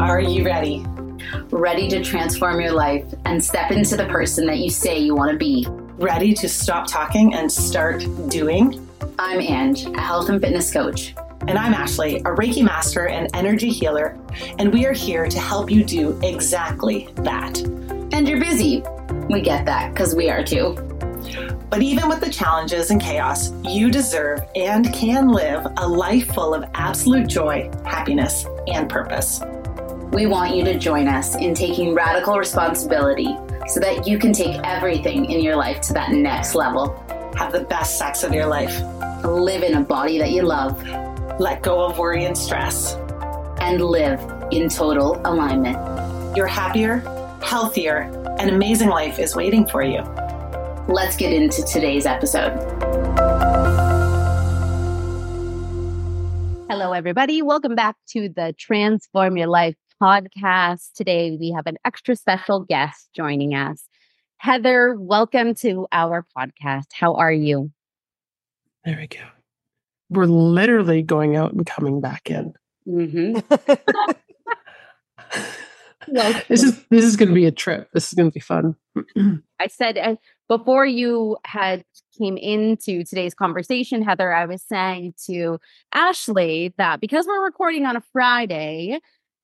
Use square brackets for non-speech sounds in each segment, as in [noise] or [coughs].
Are you ready? Ready to transform your life and step into the person that you say you want to be. Ready to stop talking and start doing? I'm Ange, a health and fitness coach. And I'm Ashley, a Reiki master and energy healer, and we are here to help you do exactly that. And you're busy. We get that because we are too. But even with the challenges and chaos, you deserve and can live a life full of absolute joy, happiness, and purpose. We want you to join us in taking radical responsibility so that you can take everything in your life to that next level. Have the best sex of your life. Live in a body that you love. Let go of worry and stress. And live in total alignment. Your happier, healthier, and amazing life is waiting for you. Let's get into today's episode. Hello, everybody. Welcome back to the Transform Your Life podcast. Today, we have an extra special guest joining us. Heather, welcome to our podcast. How are you? There we go. We're literally going out and coming back in. Mm-hmm. well, [laughs] this is this is going to be a trip. This is going to be fun. [clears throat] I said uh, before you had came into today's conversation, Heather, I was saying to Ashley that because we're recording on a Friday,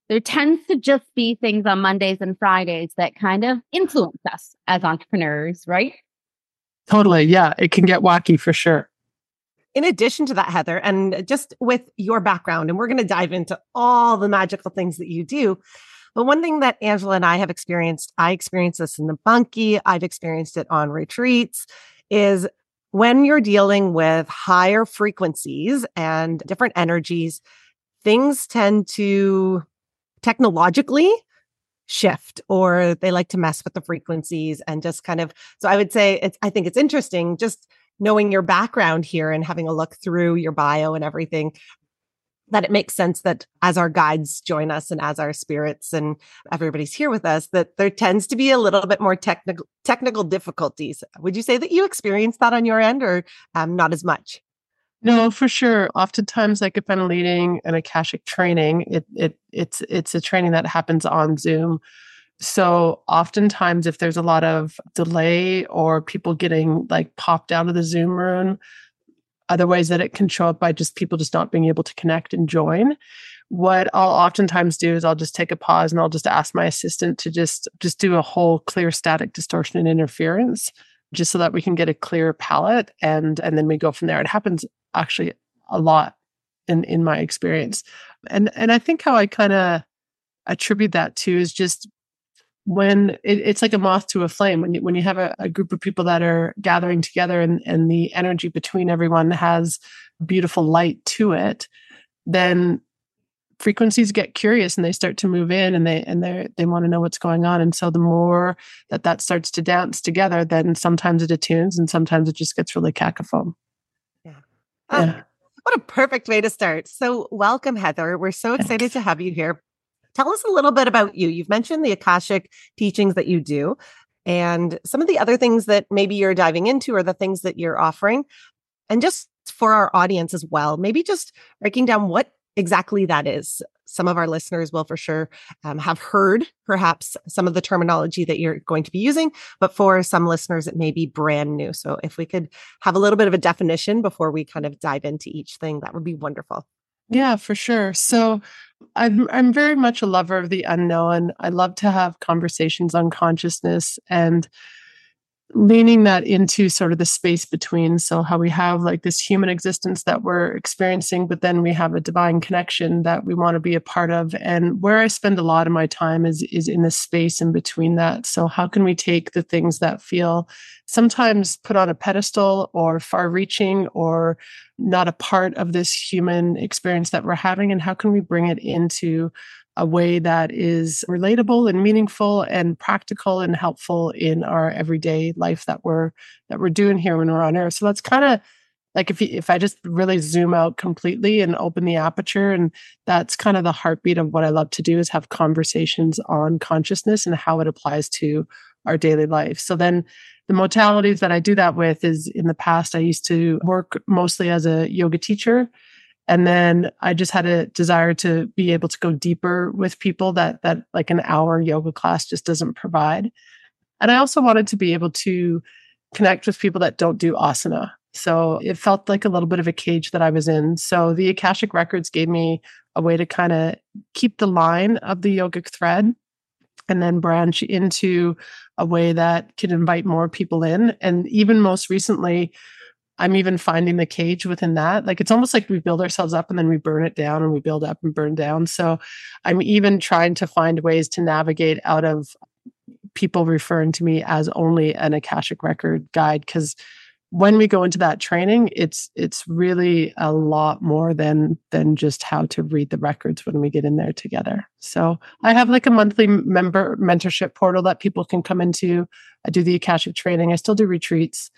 there tends to just be things on Mondays and Fridays that kind of influence us as entrepreneurs, right? Totally. Yeah. It can get wacky for sure. In addition to that, Heather, and just with your background, and we're going to dive into all the magical things that you do. But one thing that Angela and I have experienced, I experienced this in the bunkie, I've experienced it on retreats, is when you're dealing with higher frequencies and different energies, things tend to technologically shift or they like to mess with the frequencies and just kind of so i would say it's i think it's interesting just knowing your background here and having a look through your bio and everything that it makes sense that as our guides join us and as our spirits and everybody's here with us that there tends to be a little bit more technical technical difficulties. Would you say that you experienced that on your end or um, not as much no, for sure. Oftentimes, like if I'm leading an Akashic training, it it it's it's a training that happens on Zoom. So oftentimes, if there's a lot of delay or people getting like popped out of the Zoom room, other ways that it can show up by just people just not being able to connect and join. What I'll oftentimes do is I'll just take a pause and I'll just ask my assistant to just just do a whole clear static distortion and interference just so that we can get a clear palette and and then we go from there. It happens actually a lot in in my experience. And and i think how i kind of attribute that to is just when it, it's like a moth to a flame. When you when you have a, a, group of people that are gathering together and and the energy between everyone has beautiful light to it then frequencies get curious and they start to move in and they and they they want to know what's going on. And so the more that that starts to dance together then sometimes it attunes and sometimes it just gets really cacophone Oh, yeah. what a perfect way to start. So, welcome, Heather. We're so excited Thanks. to have you here. Tell us a little bit about you. You've mentioned the Akashic teachings that you do and some of the other things that maybe you're diving into or the things that you're offering. And just for our audience as well, maybe just breaking down what exactly that is. Some of our listeners will for sure um, have heard perhaps some of the terminology that you're going to be using, but for some listeners, it may be brand new. So if we could have a little bit of a definition before we kind of dive into each thing, that would be wonderful. Yeah, for sure. So I'm I'm very much a lover of the unknown. I love to have conversations on consciousness and leaning that into sort of the space between so how we have like this human existence that we're experiencing but then we have a divine connection that we want to be a part of. And where i spend a lot of my time is is in the space in between that. So how can we take the things that feel sometimes put on a pedestal or far reaching or not a part of this human experience that we're having and how can we bring it into a way that is relatable and meaningful and practical and helpful in our everyday life that we're that we're doing here when we're on air. So that's kind of like if you, if I just really zoom out completely and open the aperture and that's kind of the heartbeat of what I love to do is have conversations on consciousness and how it applies to our daily life. So then the modalities that I do that with is in the past I used to work mostly as a yoga teacher And then I just had a desire to be able to go deeper with people that that like an hour yoga class just doesn't provide. And I also wanted to be able to connect with people that don't do asana. So it felt like a little bit of a cage that I was in. So the Akashic Records gave me a way to kind of keep the line of the yogic thread and then branch into a way that can invite more people in. And even most recently, I'm even finding the cage within that. Like it's almost like we build ourselves up and then we burn it down and we build up and burn down. So I'm even trying to find ways to navigate out of people referring to me as only an Akashic record guide because when we go into that training it's it's really a lot more than than just how to read the records when we get in there together so i have like a monthly member mentorship portal that people can come into i do the akashic training i still do retreats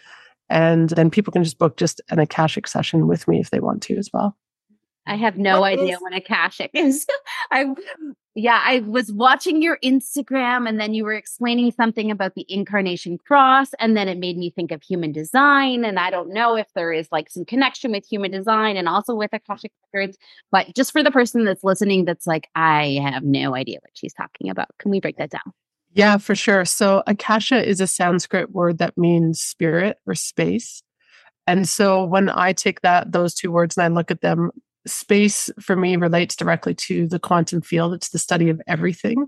and then people can just book just an akashic session with me if they want to as well I have no what idea is- what Akashic is. [laughs] I yeah, I was watching your Instagram and then you were explaining something about the incarnation cross and then it made me think of human design and I don't know if there is like some connection with human design and also with Akashic records, but just for the person that's listening that's like I have no idea what she's talking about. Can we break that down? Yeah, for sure. So Akasha is a Sanskrit word that means spirit or space. And so when I take that those two words and I look at them space for me relates directly to the quantum field. It's the study of everything.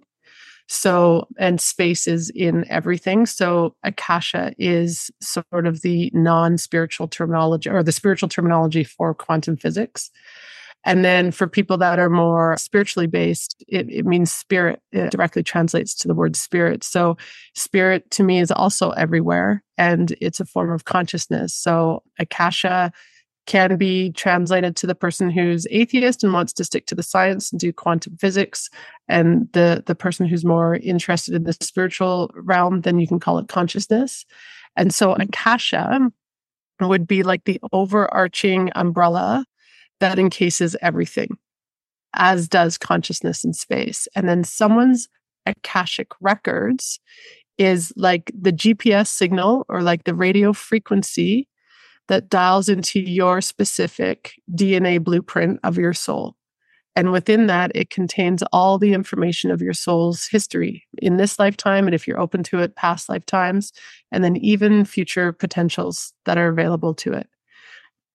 So, and space is in everything. So, Akasha is sort of the non spiritual terminology or the spiritual terminology for quantum physics. And then for people that are more spiritually based, it, it means spirit. It directly translates to the word spirit. So, spirit to me is also everywhere and it's a form of consciousness. So, Akasha can be translated to the person who's atheist and wants to stick to the science and do quantum physics and the the person who's more interested in the spiritual realm then you can call it consciousness and so akasha would be like the overarching umbrella that encases everything as does consciousness and space and then someone's akashic records is like the gps signal or like the radio frequency that dials into your specific DNA blueprint of your soul. And within that, it contains all the information of your soul's history in this lifetime. And if you're open to it, past lifetimes, and then even future potentials that are available to it.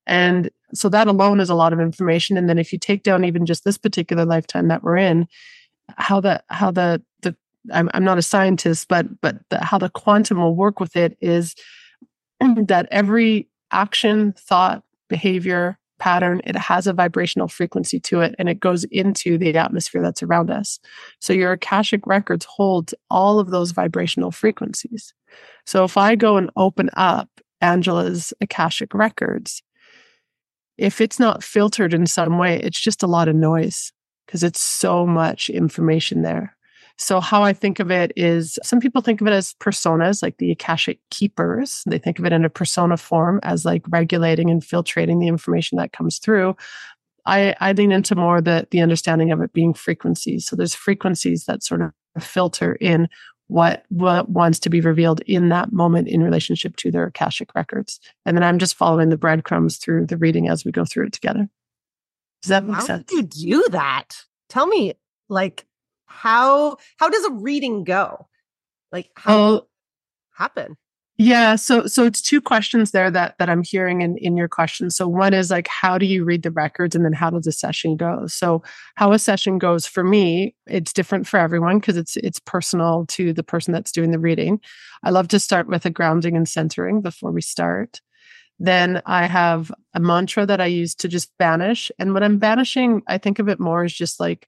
And so that alone is a lot of information. And then if you take down even just this particular lifetime that we're in, how the, how the, the, I'm, I'm not a scientist, but, but the, how the quantum will work with it is [clears throat] that every action, thought, behavior, pattern, it has a vibrational frequency to it and it goes into the atmosphere that's around us. So your Akashic records hold all of those vibrational frequencies. So if I go and open up Angela's Akashic records, if it's not filtered in some way, it's just a lot of noise because it's so much information there. So, how I think of it is some people think of it as personas, like the Akashic keepers. They think of it in a persona form as like regulating and filtrating the information that comes through. I, I lean into more the, the understanding of it being frequencies. So, there's frequencies that sort of filter in what what wants to be revealed in that moment in relationship to their akashic records and then i'm just following the breadcrumbs through the reading as we go through it together does that make How sense do you do that tell me like how how does a reading go? Like how oh, happen? Yeah, so so it's two questions there that that I'm hearing in in your question. So one is like how do you read the records and then how does a session go? So how a session goes for me, it's different for everyone because it's it's personal to the person that's doing the reading. I love to start with a grounding and centering before we start. Then I have a mantra that I use to just banish. And when I'm banishing, I think of it more as just like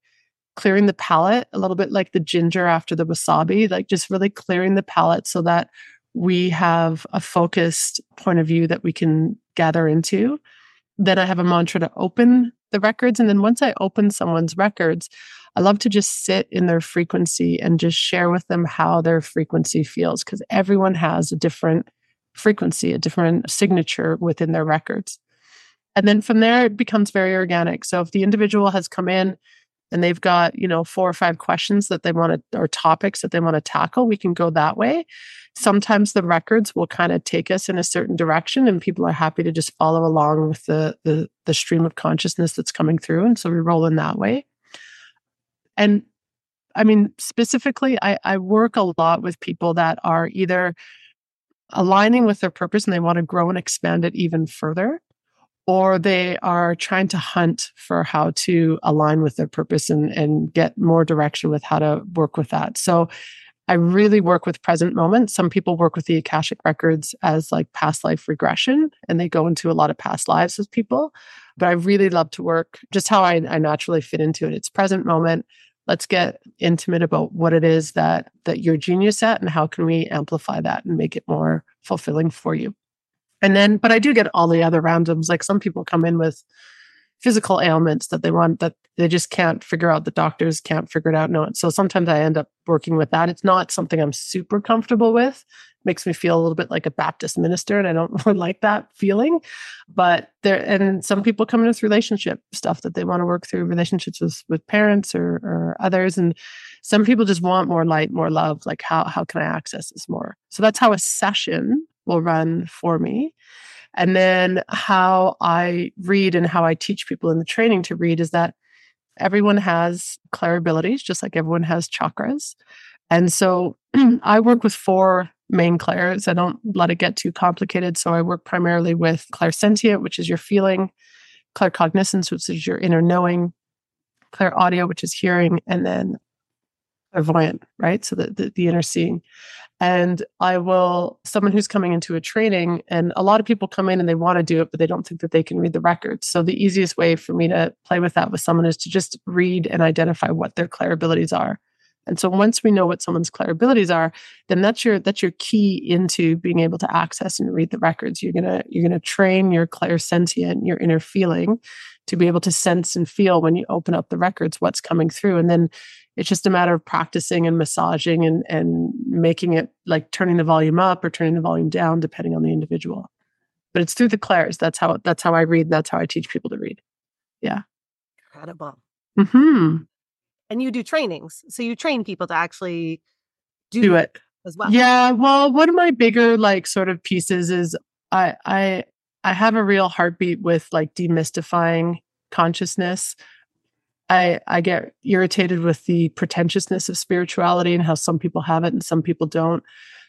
clearing the palate a little bit like the ginger after the wasabi, like just really clearing the palate so that we have a focused point of view that we can gather into. Then I have a mantra to open the records. And then once I open someone's records, I love to just sit in their frequency and just share with them how their frequency feels because everyone has a different frequency, a different signature within their records. And then from there, it becomes very organic. So if the individual has come in and they've got, you know, four or five questions that they want to, or topics that they want to tackle, we can go that way. Sometimes the records will kind of take us in a certain direction and people are happy to just follow along with the, the, the stream of consciousness that's coming through. And so we roll in that way. And I mean, specifically, I, I work a lot with people that are either aligning with their purpose and they want to grow and expand it even further or they are trying to hunt for how to align with their purpose and, and get more direction with how to work with that. So I really work with present moment. Some people work with the Akashic records as like past life regression and they go into a lot of past lives with people. But I really love to work just how I, I naturally fit into it. It's present moment. Let's get intimate about what it is that that you're genius at and how can we amplify that and make it more fulfilling for you. And then, but I do get all the other randoms. Like some people come in with physical ailments that they want that they just can't figure out. The doctors can't figure it out. No. So sometimes I end up working with that. It's not something I'm super comfortable with. It makes me feel a little bit like a Baptist minister, and I don't [laughs] really like that feeling. But there, and some people come in with relationship stuff that they want to work through, relationships with, with parents or, or others. And some people just want more light, more love. Like how how can I access this more? So that's how a session will run for me. And then how I read and how I teach people in the training to read is that everyone has clair abilities, just like everyone has chakras. And so [clears throat] I work with four main clairs. I don't let it get too complicated. So I work primarily with clairsentient, which is your feeling, claircognizance, which is your inner knowing, clairaudio, which is hearing, and then clairvoyant, right? So the, the, the inner seeing. And I will, someone who's coming into a training, and a lot of people come in and they want to do it, but they don't think that they can read the records. So the easiest way for me to play with that with someone is to just read and identify what their clair abilities are. And so once we know what someone's clair abilities are, then that's your that's your key into being able to access and read the records. You're gonna you're gonna train your clairsentient, your inner feeling, to be able to sense and feel when you open up the records what's coming through. And then it's just a matter of practicing and massaging and and making it like turning the volume up or turning the volume down depending on the individual. But it's through the clairs. That's how that's how i read. That's how i teach people to read. Yeah. Incredible. Hmm and you do trainings. So you train people to actually do, do it. as well. Yeah. Well one of my bigger like sort of pieces is i i i have a real heartbeat with like demystifying consciousness I I get irritated with the pretentiousness of spirituality and how some people have it and some people don't.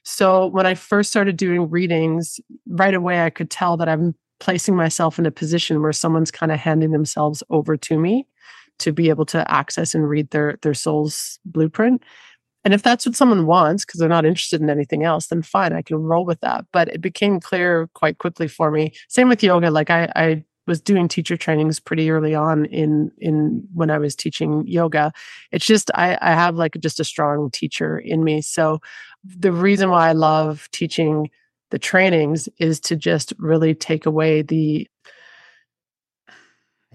So when I first started doing readings, right away I could tell that I'm placing myself in a position where someone's kind of handing themselves over to me to be able to access and read their their soul's blueprint. And if that's what someone wants because they're not interested in anything else, then fine, I can roll with that. But it became clear quite quickly for me. Same with yoga. Like I, I was doing teacher trainings pretty early on in in when I was teaching yoga. It's just I, I have like just a strong teacher in me. So the reason why I love teaching the trainings is to just really take away the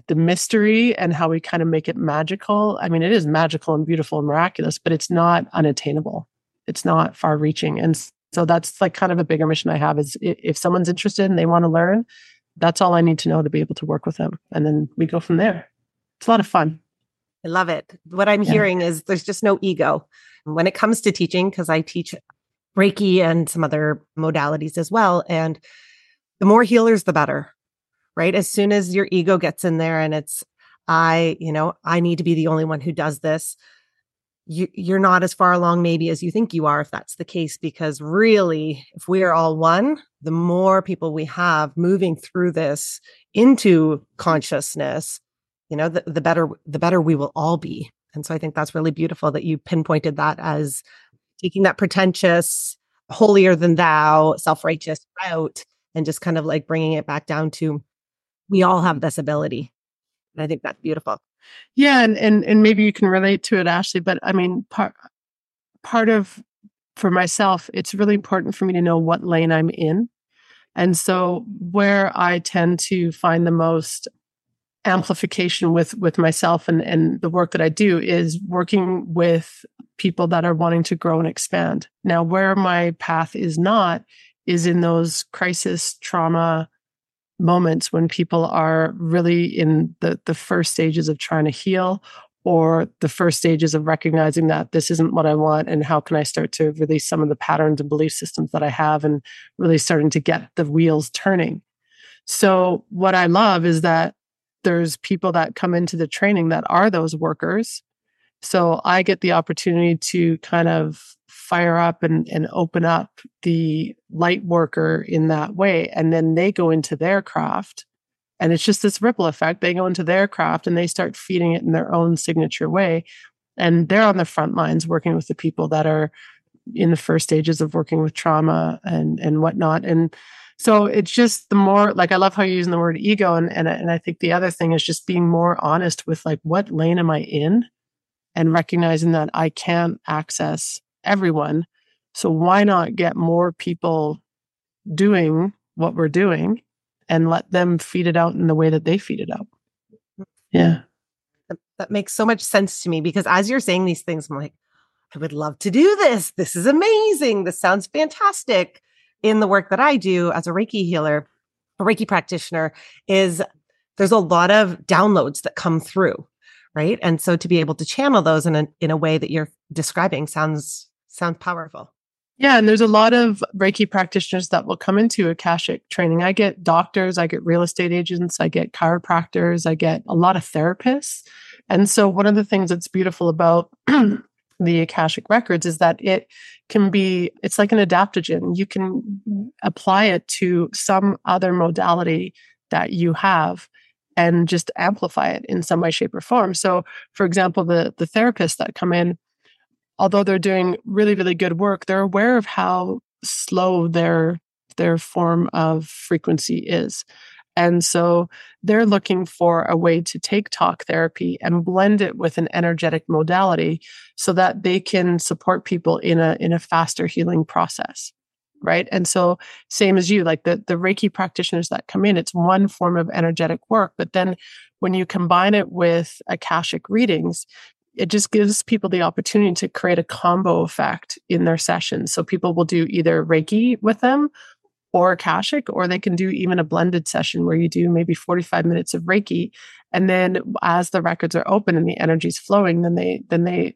the mystery and how we kind of make it magical. I mean, it is magical and beautiful and miraculous, but it's not unattainable. It's not far reaching. And so that's like kind of a bigger mission I have is if someone's interested and they want to learn, that's all I need to know to be able to work with them. And then we go from there. It's a lot of fun. I love it. What I'm yeah. hearing is there's just no ego when it comes to teaching, because I teach Reiki and some other modalities as well. And the more healers, the better, right? As soon as your ego gets in there and it's, I, you know, I need to be the only one who does this you, you're not as far along maybe as you think you are if that's the case because really if we are all one the more people we have moving through this into consciousness you know the, the better the better we will all be. And so i think that's really beautiful that you pinpointed that as taking that pretentious holier than thou self-righteous route and just kind of like bringing it back down to we all have this ability. And i think that's beautiful yeah, and and and maybe you can relate to it, Ashley. But I mean, part part of for myself, it's really important for me to know what lane I'm in, and so where I tend to find the most amplification with with myself and and the work that I do is working with people that are wanting to grow and expand. Now, where my path is not is in those crisis trauma moments when people are really in the the first stages of trying to heal or the first stages of recognizing that this isn't what I want and how can I start to release some of the patterns and belief systems that I have and really starting to get the wheels turning. So, what I love is that there's people that come into the training that are those workers. So, I get the opportunity to kind of fire up and, and open up the light worker in that way. And then they go into their craft and it's just this ripple effect. They go into their craft and they start feeding it in their own signature way. And they're on the front lines working with the people that are in the first stages of working with trauma and and whatnot. And so it's just the more like I love how you're using the word ego. And and, and I think the other thing is just being more honest with like what lane am I in and recognizing that I can't access everyone. So why not get more people doing what we're doing and let them feed it out in the way that they feed it out. Yeah. That makes so much sense to me because as you're saying these things, I'm like, I would love to do this. This is amazing. This sounds fantastic. In the work that I do as a Reiki healer, a Reiki practitioner, is there's a lot of downloads that come through, right? And so to be able to channel those in a in a way that you're describing sounds sounds powerful. Yeah, and there's a lot of Reiki practitioners that will come into Akashic training. I get doctors, I get real estate agents, I get chiropractors, I get a lot of therapists. And so, one of the things that's beautiful about [clears throat] the Akashic records is that it can be, it's like an adaptogen. You can apply it to some other modality that you have and just amplify it in some way, shape, or form. So, for example, the the therapists that come in, although they're doing really, really good work, they're aware of how slow their their form of frequency is. And so they're looking for a way to take talk therapy and blend it with an energetic modality so that they can support people in a in a faster healing process. Right. And so same as you, like the, the Reiki practitioners that come in, it's one form of energetic work. But then when you combine it with Akashic readings, it just gives people the opportunity to create a combo effect in their sessions. So people will do either Reiki with them or Akashic, or they can do even a blended session where you do maybe 45 minutes of Reiki. And then as the records are open and the energy's flowing, then they then they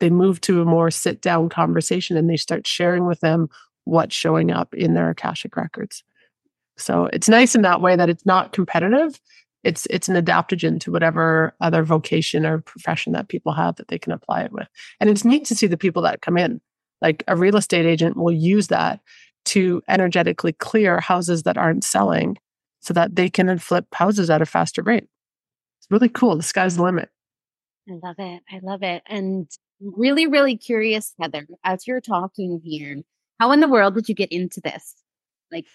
they move to a more sit down conversation and they start sharing with them what's showing up in their Akashic records. So it's nice in that way that it's not competitive it's it's an adaptogen to whatever other vocation or profession that people have that they can apply it with. And it's neat to see the people that come in. Like a real estate agent will use that to energetically clear houses that aren't selling so that they can flip houses at a faster rate. It's really cool. The sky's the limit. I love it. I love it. And really, really curious, Heather, as you're talking here, how in the world did you get into this? Like,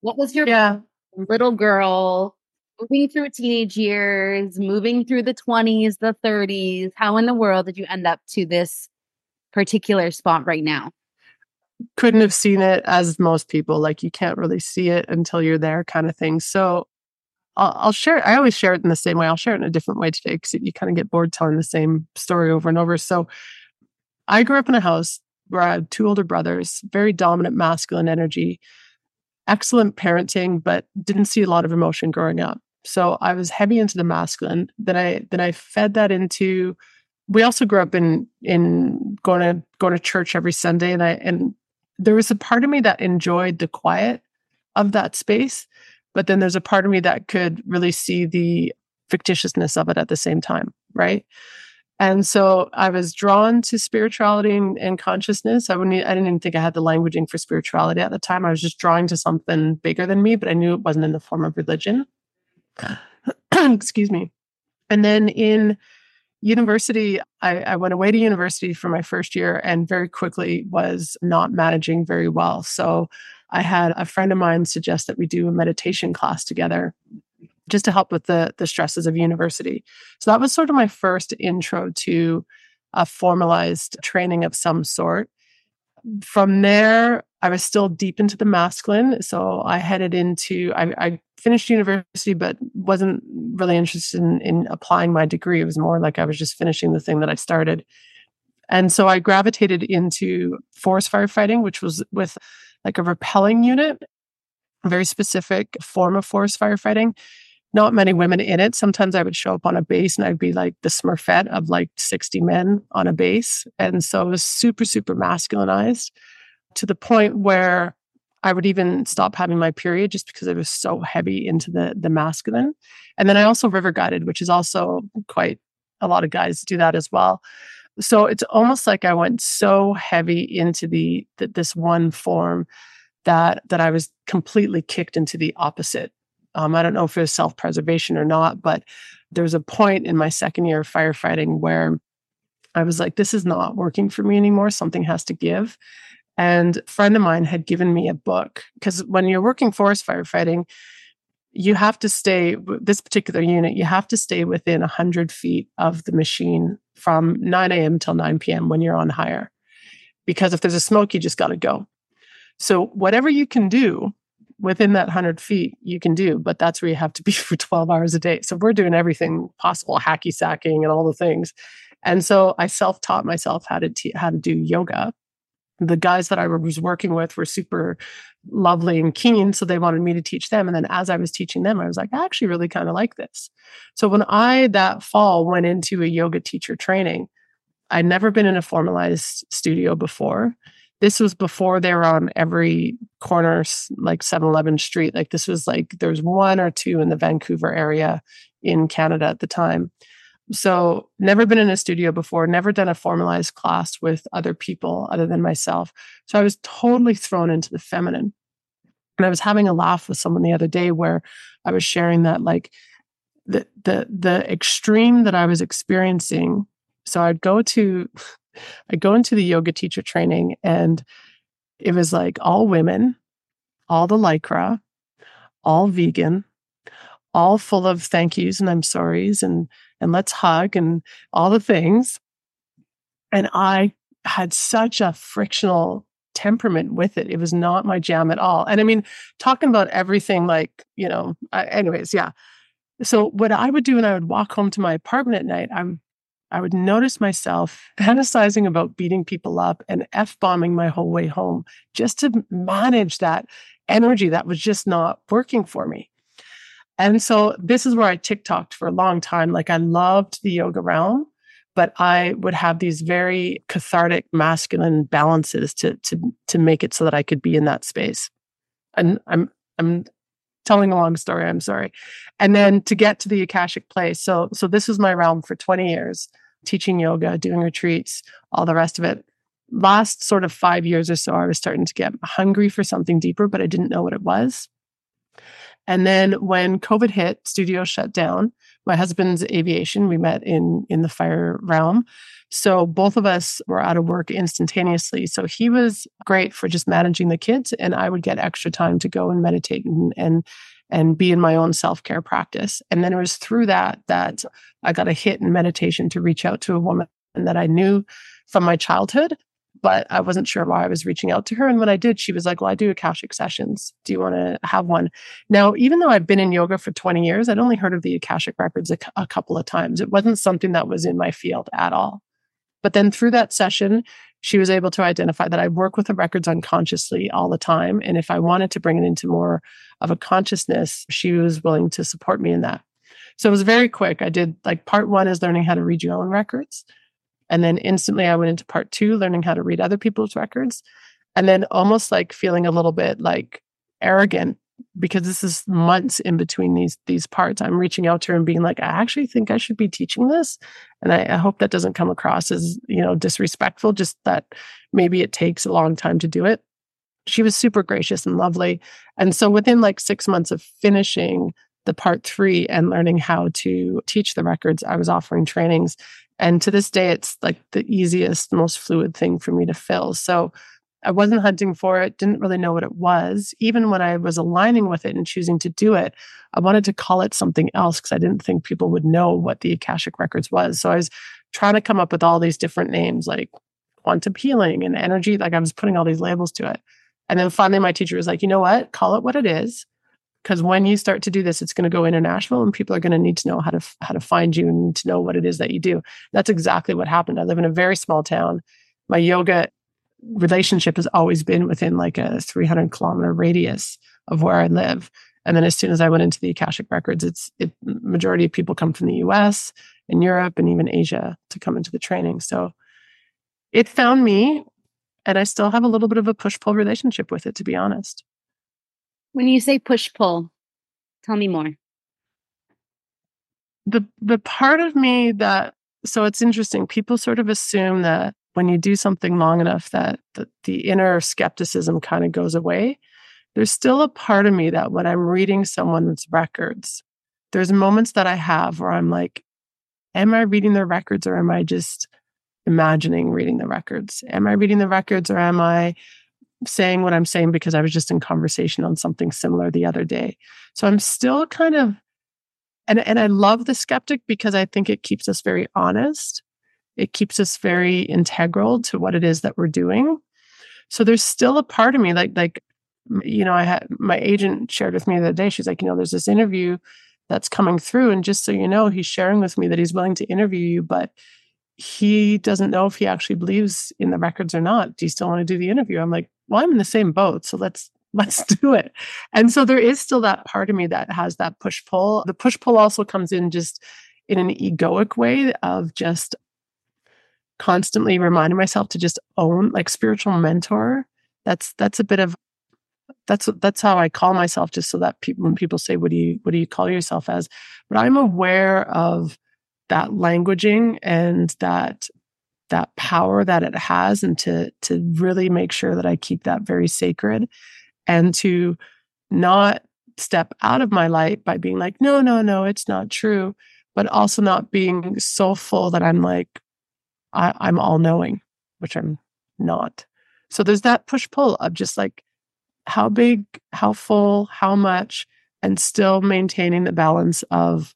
what was your yeah. little girl moving through teenage years, moving through the 20s, the 30s, how in the world did you end up to this particular spot right now? Couldn't have seen it as most people. Like you can't really see it until you're there, kind of thing. So I'll, I'll share. I always share it in the same way. I'll share it in a different way today because you kind of get bored telling the same story over and over. So I grew up in a house where I had two older brothers, very dominant masculine energy, excellent parenting, but didn't see a lot of emotion growing up. So I was heavy into the masculine. Then I then I fed that into we also grew up in in going to going to church every Sunday and I and there was a part of me that enjoyed the quiet of that space, but then there's a part of me that could really see the fictitiousness of it at the same time, right? And so I was drawn to spirituality and, and, consciousness. I wouldn't, I didn't even think I had the languaging for spirituality at the time. I was just drawing to something bigger than me, but I knew it wasn't in the form of religion. [coughs] Excuse me. And then in university, I, I, went away to university for my first year and very quickly was not managing very well. So I had a friend of mine suggest that we do a meditation class together just to help with the, the stresses of university. So that was sort of my first intro to a formalized training of some sort. From there, I was still deep into the masculine. So I headed into, I, I finished university, but wasn't really interested in, in applying my degree. It was more like I was just finishing the thing that I started. And so I gravitated into forest firefighting, which was with like a rappelling unit, a very specific form of forest firefighting. Not many women in it. Sometimes I would show up on a base and I'd be like the smurfette of like 60 men on a base. And so it was super, super masculinized to the point where I would even stop having my period just because it was so heavy into the the masculine. And then I also river guided, which is also quite a lot of guys do that as well. So it's almost like I went so heavy into the, the this one form that that I was completely kicked into the opposite. Um, I don't know if it was self preservation or not, but there was a point in my second year of firefighting where I was like, this is not working for me anymore. Something has to give. And a friend of mine had given me a book because when you're working forest firefighting, you have to stay, this particular unit, you have to stay within 100 feet of the machine from 9 a.m. till 9 p.m. when you're on hire. Because if there's a smoke, you just got to go. So, whatever you can do within that 100 feet, you can do, but that's where you have to be [laughs] for 12 hours a day. So, we're doing everything possible, hacky sacking and all the things. And so, I self taught myself how to, te- how to do yoga the guys that I was working with were super lovely and keen. So they wanted me to teach them. And then as I was teaching them, I was like, I actually really kind of like this. So when I that fall went into a yoga teacher training, I'd never been in a formalized studio before. This was before they were on every corner, like 7 Eleven Street. Like this was like, there was one or two in the Vancouver area in Canada at the time. So, never been in a studio before, never done a formalized class with other people other than myself. So, I was totally thrown into the feminine. And I was having a laugh with someone the other day where I was sharing that, like, the the the extreme that I was experiencing. So I'd go to I'd go into the yoga teacher training and it was like all women, all the lycra, all vegan, all full of thank yous and I'm sorries and and let's hug and all the things. And I had such a frictional temperament with it. It was not my jam at all. And I mean, talking about everything like, you know, I, anyways, yeah. So what I would do when I would walk home to my apartment at night, I I would notice myself fantasizing about beating people up and F bombing my whole way home just to manage that energy that was just not working for me. And so this is where I TikToked for a long time. Like I loved the yoga realm, but I would have these very cathartic masculine balances to to to make it so that I could be in that space. And I'm I'm telling a long story, I'm sorry. And then to get to the Akashic place. So so this was my realm for 20 years, teaching yoga, doing retreats, all the rest of it. Last sort of 5 years or so I was starting to get hungry for something deeper, but I didn't know what it was. And then when COVID hit, studio shut down. My husband's aviation, we met in in the fire realm. So both of us were out of work instantaneously. So he was great for just managing the kids and I would get extra time to go and meditate and and and be in my own self-care practice. And then it was through that that I got a hit in meditation to reach out to a woman that I knew from my childhood but I wasn't sure why I was reaching out to her. And when I did, she was like, Well, I do Akashic sessions. Do you want to have one? Now, even though I've been in yoga for 20 years, I'd only heard of the Akashic records a, a couple of times. It wasn't something that was in my field at all. But then through that session, she was able to identify that I work with the records unconsciously all the time. And if I wanted to bring it into more of a consciousness, she was willing to support me in that. So it was very quick. I did like part one is learning how to read your own records. And then instantly I went into part two, learning how to read other people's records. And then almost like feeling a little bit like arrogant because this is months in between these these parts. I'm reaching out to her and being like, I actually think I should be teaching this. And I, I hope that doesn't come across as, you know, disrespectful, just that maybe it takes a long time to do it. She was super gracious and lovely. And so within like six months of finishing the part three and learning how to teach the records, I was offering trainings and to this day, it's like the easiest, most fluid thing for me to fill. So I wasn't hunting for it, didn't really know what it was. Even when I was aligning with it and choosing to do it, I wanted to call it something else because I didn't think people would know what the Akashic Records was. So I was trying to come up with all these different names like quantum healing and energy. Like I was putting all these labels to it. And then finally, my teacher was like, you know what? Call it what it is because when you start to do this it's going to go international and people are going to need to know how to how to find you and need to know what it is that you do that's exactly what happened i live in a very small town my yoga relationship has always been within like a 300 kilometer radius of where i live And then as soon as I went into the Akashic records, it's it majority of people come from the US and Europe and even Asia to come into the training. So it found me and I still have a little bit of a push pull relationship with it, to be honest. When you say push pull, tell me more. The the part of me that so it's interesting. People sort of assume that when you do something long enough that the, the inner skepticism kind of goes away. There's still a part of me that when I'm reading someone's records, there's moments that I have where I'm like, am I reading their records or am I just imagining reading the records? Am I reading the records or am I saying what I'm saying because I was just in conversation on something similar the other day? So I'm still kind of and and I love the skeptic because I think it keeps us very honest. It keeps us very integral to what it is that we're doing. So there's still a part of me like like you know I had my agent shared with me the other day she's like you know there's this interview that's coming through and just so you know he's sharing with me that he's willing to interview you but he doesn't know if he actually believes in the records or not. Do you still want to do the interview? I'm like, well, I'm in the same boat. So let's [laughs] let's do it. And so there is still that part of me that has that push pull. The push pull also comes in just in an egoic way of just constantly reminding myself to just own like spiritual mentor. That's that's a bit of that's that's how I call myself just so that people when people say what do you what do you call yourself as but I'm aware of that languaging and that that power that it has and to to really make sure that I keep that very sacred and to not step out of my light by being like no no no it's not true but also not being so full that I'm like I, I'm all knowing which I'm not so there's that push pull of just like how big how full how much and still maintaining the balance of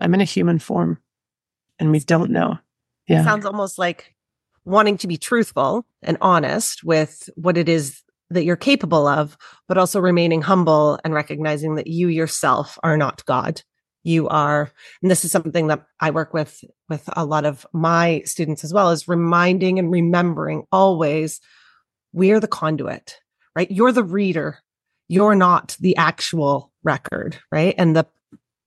I'm in a human form and we don't know. Yeah. It sounds almost like wanting to be truthful and honest with what it is that you're capable of, but also remaining humble and recognizing that you yourself are not God. You are, and this is something that I work with with a lot of my students as well, is reminding and remembering always we are the conduit, right? You're the reader. You're not the actual record, right? And the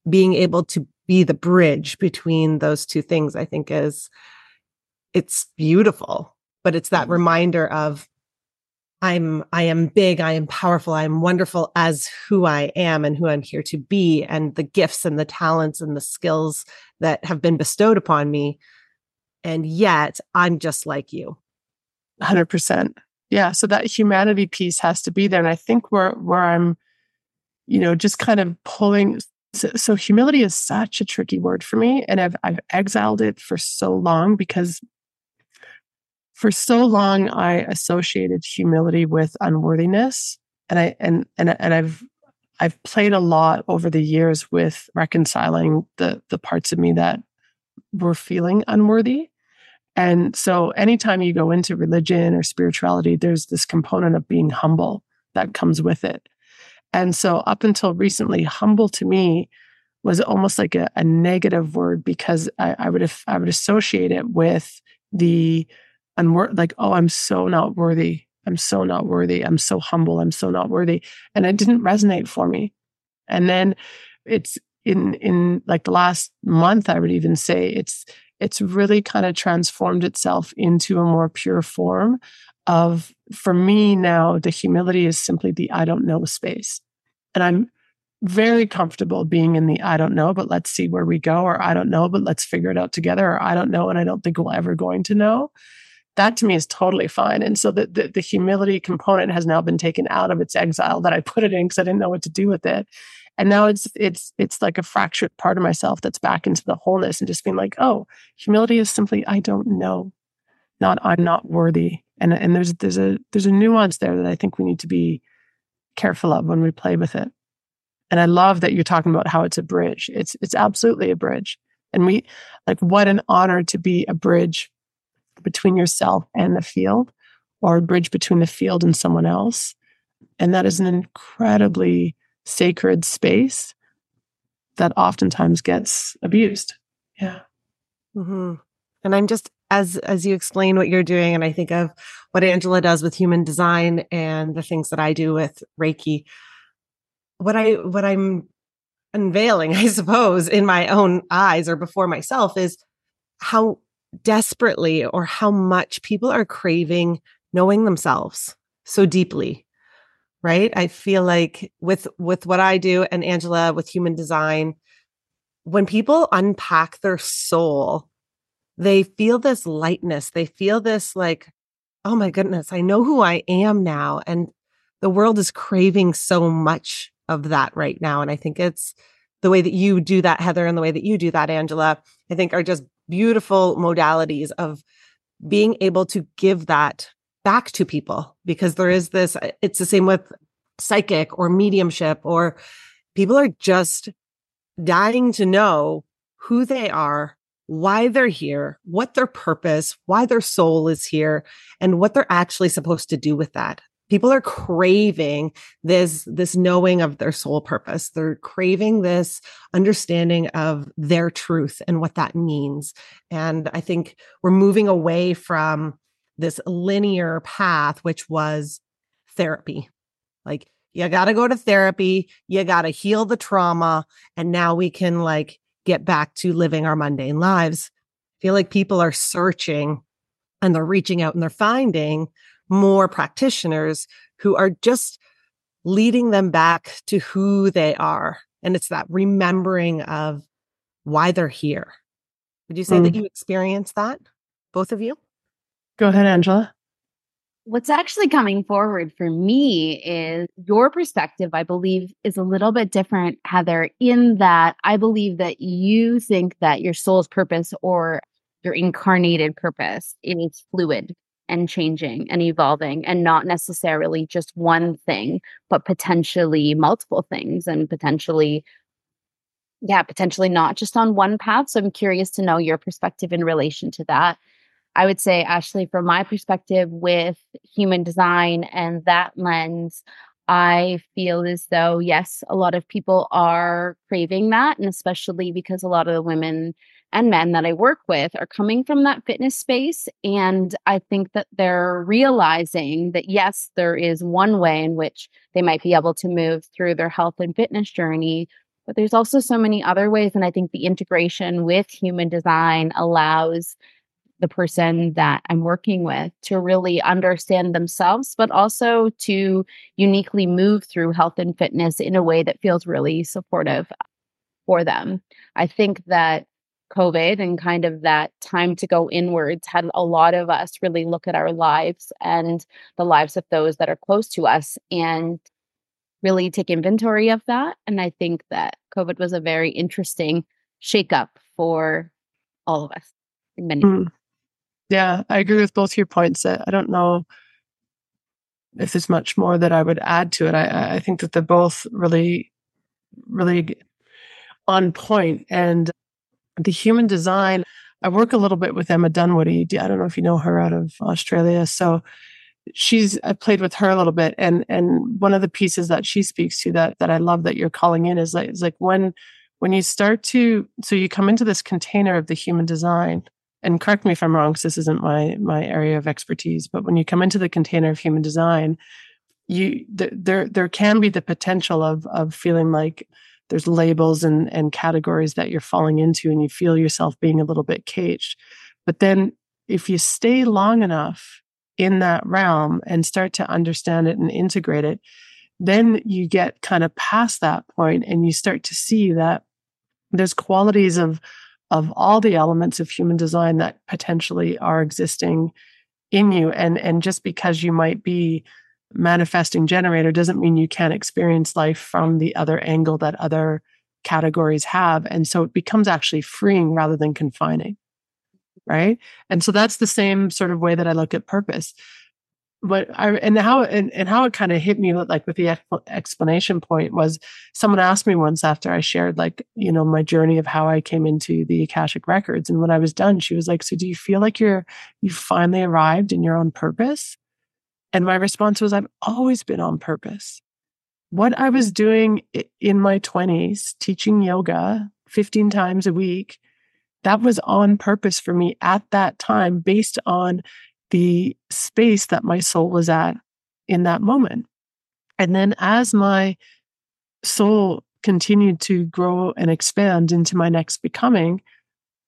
being able to be the bridge between those two things i think is it's beautiful but it's that reminder of i'm i am big i am powerful i am wonderful as who i am and who i'm here to be. And the gifts and the talents and the skills that have been bestowed upon me. And yet i'm just like you. 100% yeah so that humanity piece has to be there. And i think where where i'm you know just kind of pulling so, so, humility is such a tricky word for me, and I've I've exiled it for so long because for so long I associated humility with unworthiness, and I and and and I've I've played a lot over the years with reconciling the the parts of me that were feeling unworthy. And so anytime you go into religion or spirituality, there's this component of being humble that comes with it. And so, up until recently, humble to me was almost like a, a negative word because I, I would have I would associate it with the unwor- like, oh, I'm so not worthy. I'm so not worthy. I'm so humble. I'm so not worthy. And it didn't resonate for me. And then it's in in like the last month, I would even say it's it's really kind of transformed itself into a more pure form of for me now the humility is simply the i don't know space and i'm very comfortable being in the i don't know but let's see where we go or i don't know but let's figure it out together or i don't know and i don't think we're ever going to know that to me is totally fine and so the, the, the humility component has now been taken out of its exile that i put it in because i didn't know what to do with it and now it's it's it's like a fractured part of myself that's back into the wholeness and just being like oh humility is simply i don't know not i'm not worthy and and there's there's a there's a nuance there that I think we need to be careful of when we play with it. And I love that you're talking about how it's a bridge. It's it's absolutely a bridge. And we like what an honor to be a bridge between yourself and the field or a bridge between the field and someone else. And that is an incredibly sacred space that oftentimes gets abused. Yeah. Mm-hmm. And I'm just as as you explain what you're doing and i think of what angela does with human design and the things that i do with reiki what I what I'm unveiling, [laughs] I suppose, in my own eyes or before myself is how desperately or how much people are craving knowing themselves so deeply right? I feel like with with what i do and angela with human design when people unpack their soul they feel this lightness. They feel this like oh my goodness i know who i am now. And the world is craving so much of that right now. And i think it's the way that you do that heather and the way that you do that angela i think are just beautiful modalities of being able to give that back to people because there is this uh, it's the same with psychic or mediumship or people are just dying to know who they are why they're here what their purpose why their soul is here and what they're actually supposed to do with that people are craving this this knowing of their soul purpose. They're craving this understanding of their truth and what that means. And i think we're moving away from this linear path which was therapy. Like you got to go to therapy you got to heal the trauma and now we can like get back to living our mundane lives. I feel like people are searching and they're reaching out and they're finding more practitioners who are just leading them back to who they are. And it's that remembering of why they're here. Would you say mm. that you experienced that, both of you? Go ahead, Angela. What's actually coming forward for me is your perspective, I believe, is a little bit different, Heather, in that I believe that you think that your soul's purpose or your incarnated purpose is fluid and changing and evolving and not necessarily just one thing but potentially multiple things and potentially yeah potentially not just on one path so i'm curious to know your perspective in relation to that i would say ashley from my perspective with human design and that lens I feel as though, yes, a lot of people are craving that. And especially because a lot of the women and men that I work with are coming from that fitness space. And I think that they're realizing that, yes, there is one way in which they might be able to move through their health and fitness journey, but there's also so many other ways. And I think the integration with human design allows the person that I'm working with to really understand themselves, but also to uniquely move through health and fitness in a way that feels really supportive for them. I think that COVID and kind of that time to go inwards had a lot of us really look at our lives and the lives of those that are close to us and really take inventory of that. And I think that COVID was a very interesting shakeup for all of us. Many. Mm. Yeah, I agree with both your points. I don't know if there's much more that I would add to it. I, I think that they're both really, really on. And the human design, I work a little bit with Emma Dunwoody. I don't know if you know her out of Australia. So she's I played with her a little bit and and one of the pieces that she speaks to that that I love that you're calling in is like is like when when you start to so you come into this container of the human design and correct me if I'm wrong because this isn't my my area of expertise but when you come into the container of human design you there there can be the potential of of feeling like there's labels and and categories that you're falling into and you feel yourself being a little bit caged. But then if you stay long enough in that realm and start to understand it and integrate it then you get kind of past that point and you start to see that there's qualities of of all the elements of human design that potentially are existing in you. And and just because you might be manifesting generator doesn't mean you can't experience life from the other angle that other categories have. And so it becomes actually freeing rather than confining. Right. And so that's the same sort of way that I look at purpose. But I, and how, and, and how it kind of hit me like with the explanation point was someone asked me once after I shared like, you know, my journey of how I came into the Akashic records. And when I was done, she was like, so do you feel like you're, you finally arrived in your own purpose? And my response was, I've always been on purpose. What I was doing in my 20s, teaching yoga 15 times a week, that was on purpose for me at that time based on the space that my soul was at in that moment. And then as my soul continued to grow and expand into my next becoming,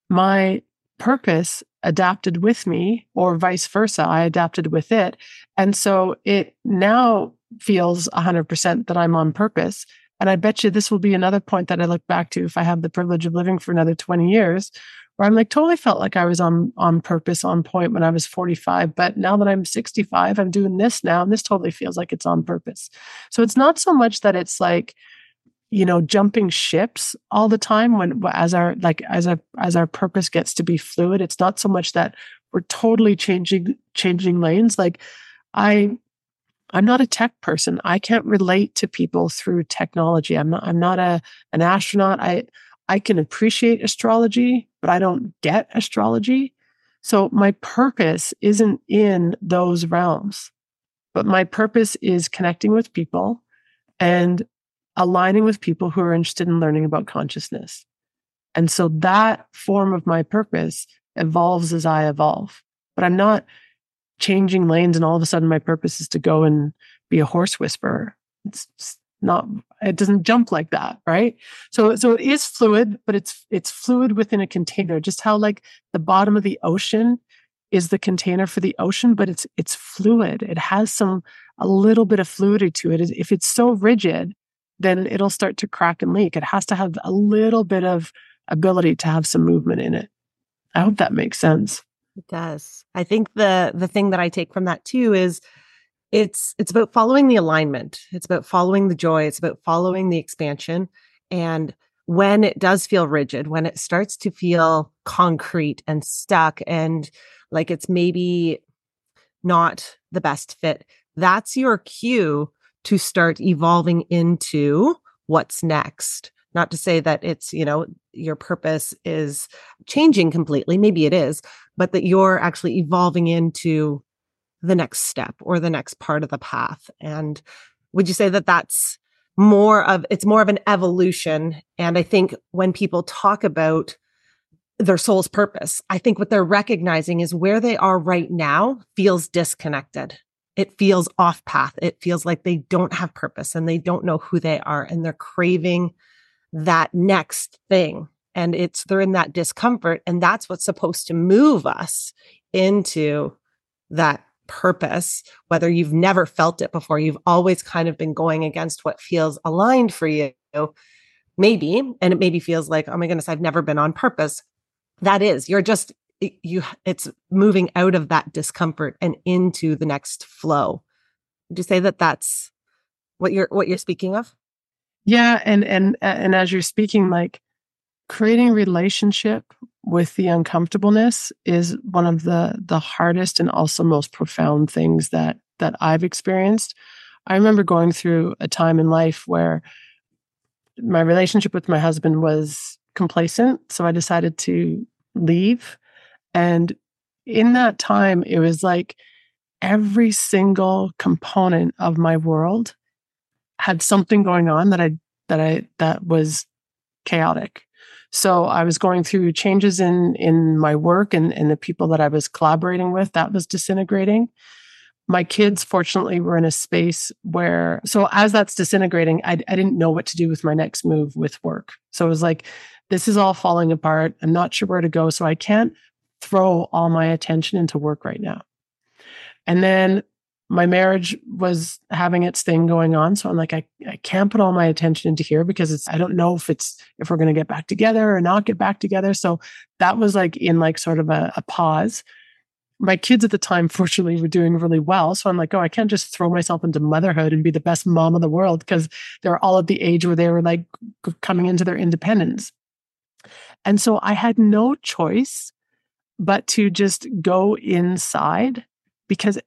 my purpose adapted with me, or vice versa. I adapted with it. And so it now feels 100% that I'm on purpose. And I bet you this will be another point that I look back to if I have the privilege of living for another 20 years, where I'm like totally felt like I was on on purpose, on point when I was 45. But now that I'm 65, I'm doing this now, and this totally feels like it's on purpose. So it's not so much that it's like, you know, jumping ships all the time when as our like as our as our purpose gets to be fluid. It's not so much that we're totally changing changing lanes. Like I I'm not a tech person. I can't relate to people through technology. I'm not I'm not a an astronaut. I I can appreciate astrology, but I don't get astrology. So my purpose isn't in those realms. But my purpose is connecting with people and aligning with people who are interested in learning about consciousness. And so that form of my purpose evolves as I evolve. But I'm not changing lanes and all of a sudden my purpose is to go and be a horse whisperer. It's not it doesn't jump like that, right? So so it is fluid, but it's it's fluid within a container, just how like the bottom of the ocean is the container for the ocean, but it's it's fluid. It has some a little bit of fluidity to it. If it's so rigid, then it'll start to crack and leak. It has to have a little bit of ability to have some movement in it. I hope that makes sense. It does. I think the the thing that I take from that too is it's it's about following the alignment. It's about following the joy. It's about following the expansion. And when it does feel rigid, when it starts to feel concrete and stuck and like it's maybe not the best fit, that's your cue to start evolving into what's next. Not to say that it's you know your purpose is changing completely maybe it is but that you're actually evolving into the next step or the next part of the path. And would you say that that's more of it's more of an evolution? And i think when people talk about their soul's purpose i think what they're recognizing is where they are right now feels disconnected it feels off path it feels like they don't have purpose and they don't know who they are and they're craving that next thing. And it's they're in that discomfort. And that's what's supposed to move us into that purpose, whether you've never felt it before, you've always kind of been going against what feels aligned for you. Maybe, and it maybe feels like, oh my goodness, I've never been on purpose. That is, you're just you it's moving out of that discomfort and into the next flow. Would you say that that's what you're what you're speaking of? Yeah, and and and as you're speaking, like creating relationship with the uncomfortableness is one of the the hardest and also most profound things that that I've experienced. I remember going through a time in life where my relationship with my husband was complacent, so I decided to leave. And in that time, it was like every single component of my world had something going on that I that I that was chaotic. So I was going through changes in in my work and, and the people that I was collaborating with, that was disintegrating. My kids, fortunately, were in a space where, so as that's disintegrating, I, I didn't know what to do with my next move with work. So it was like, this is all falling apart. I'm not sure where to go. So I can't throw all my attention into work right now. And then my marriage was having its thing going on. So I'm like, I, I can't put all my attention into here because it's, I don't know if it's, if we're going to get back together or not get back together. So that was like in like sort of a, a pause. My kids at the time, [laughs] fortunately, were doing really well. So I'm like, oh, I can't just throw myself into motherhood and be the best mom in the world because they're all at the age where they were like coming into their independence. And so I had no choice but to just go inside because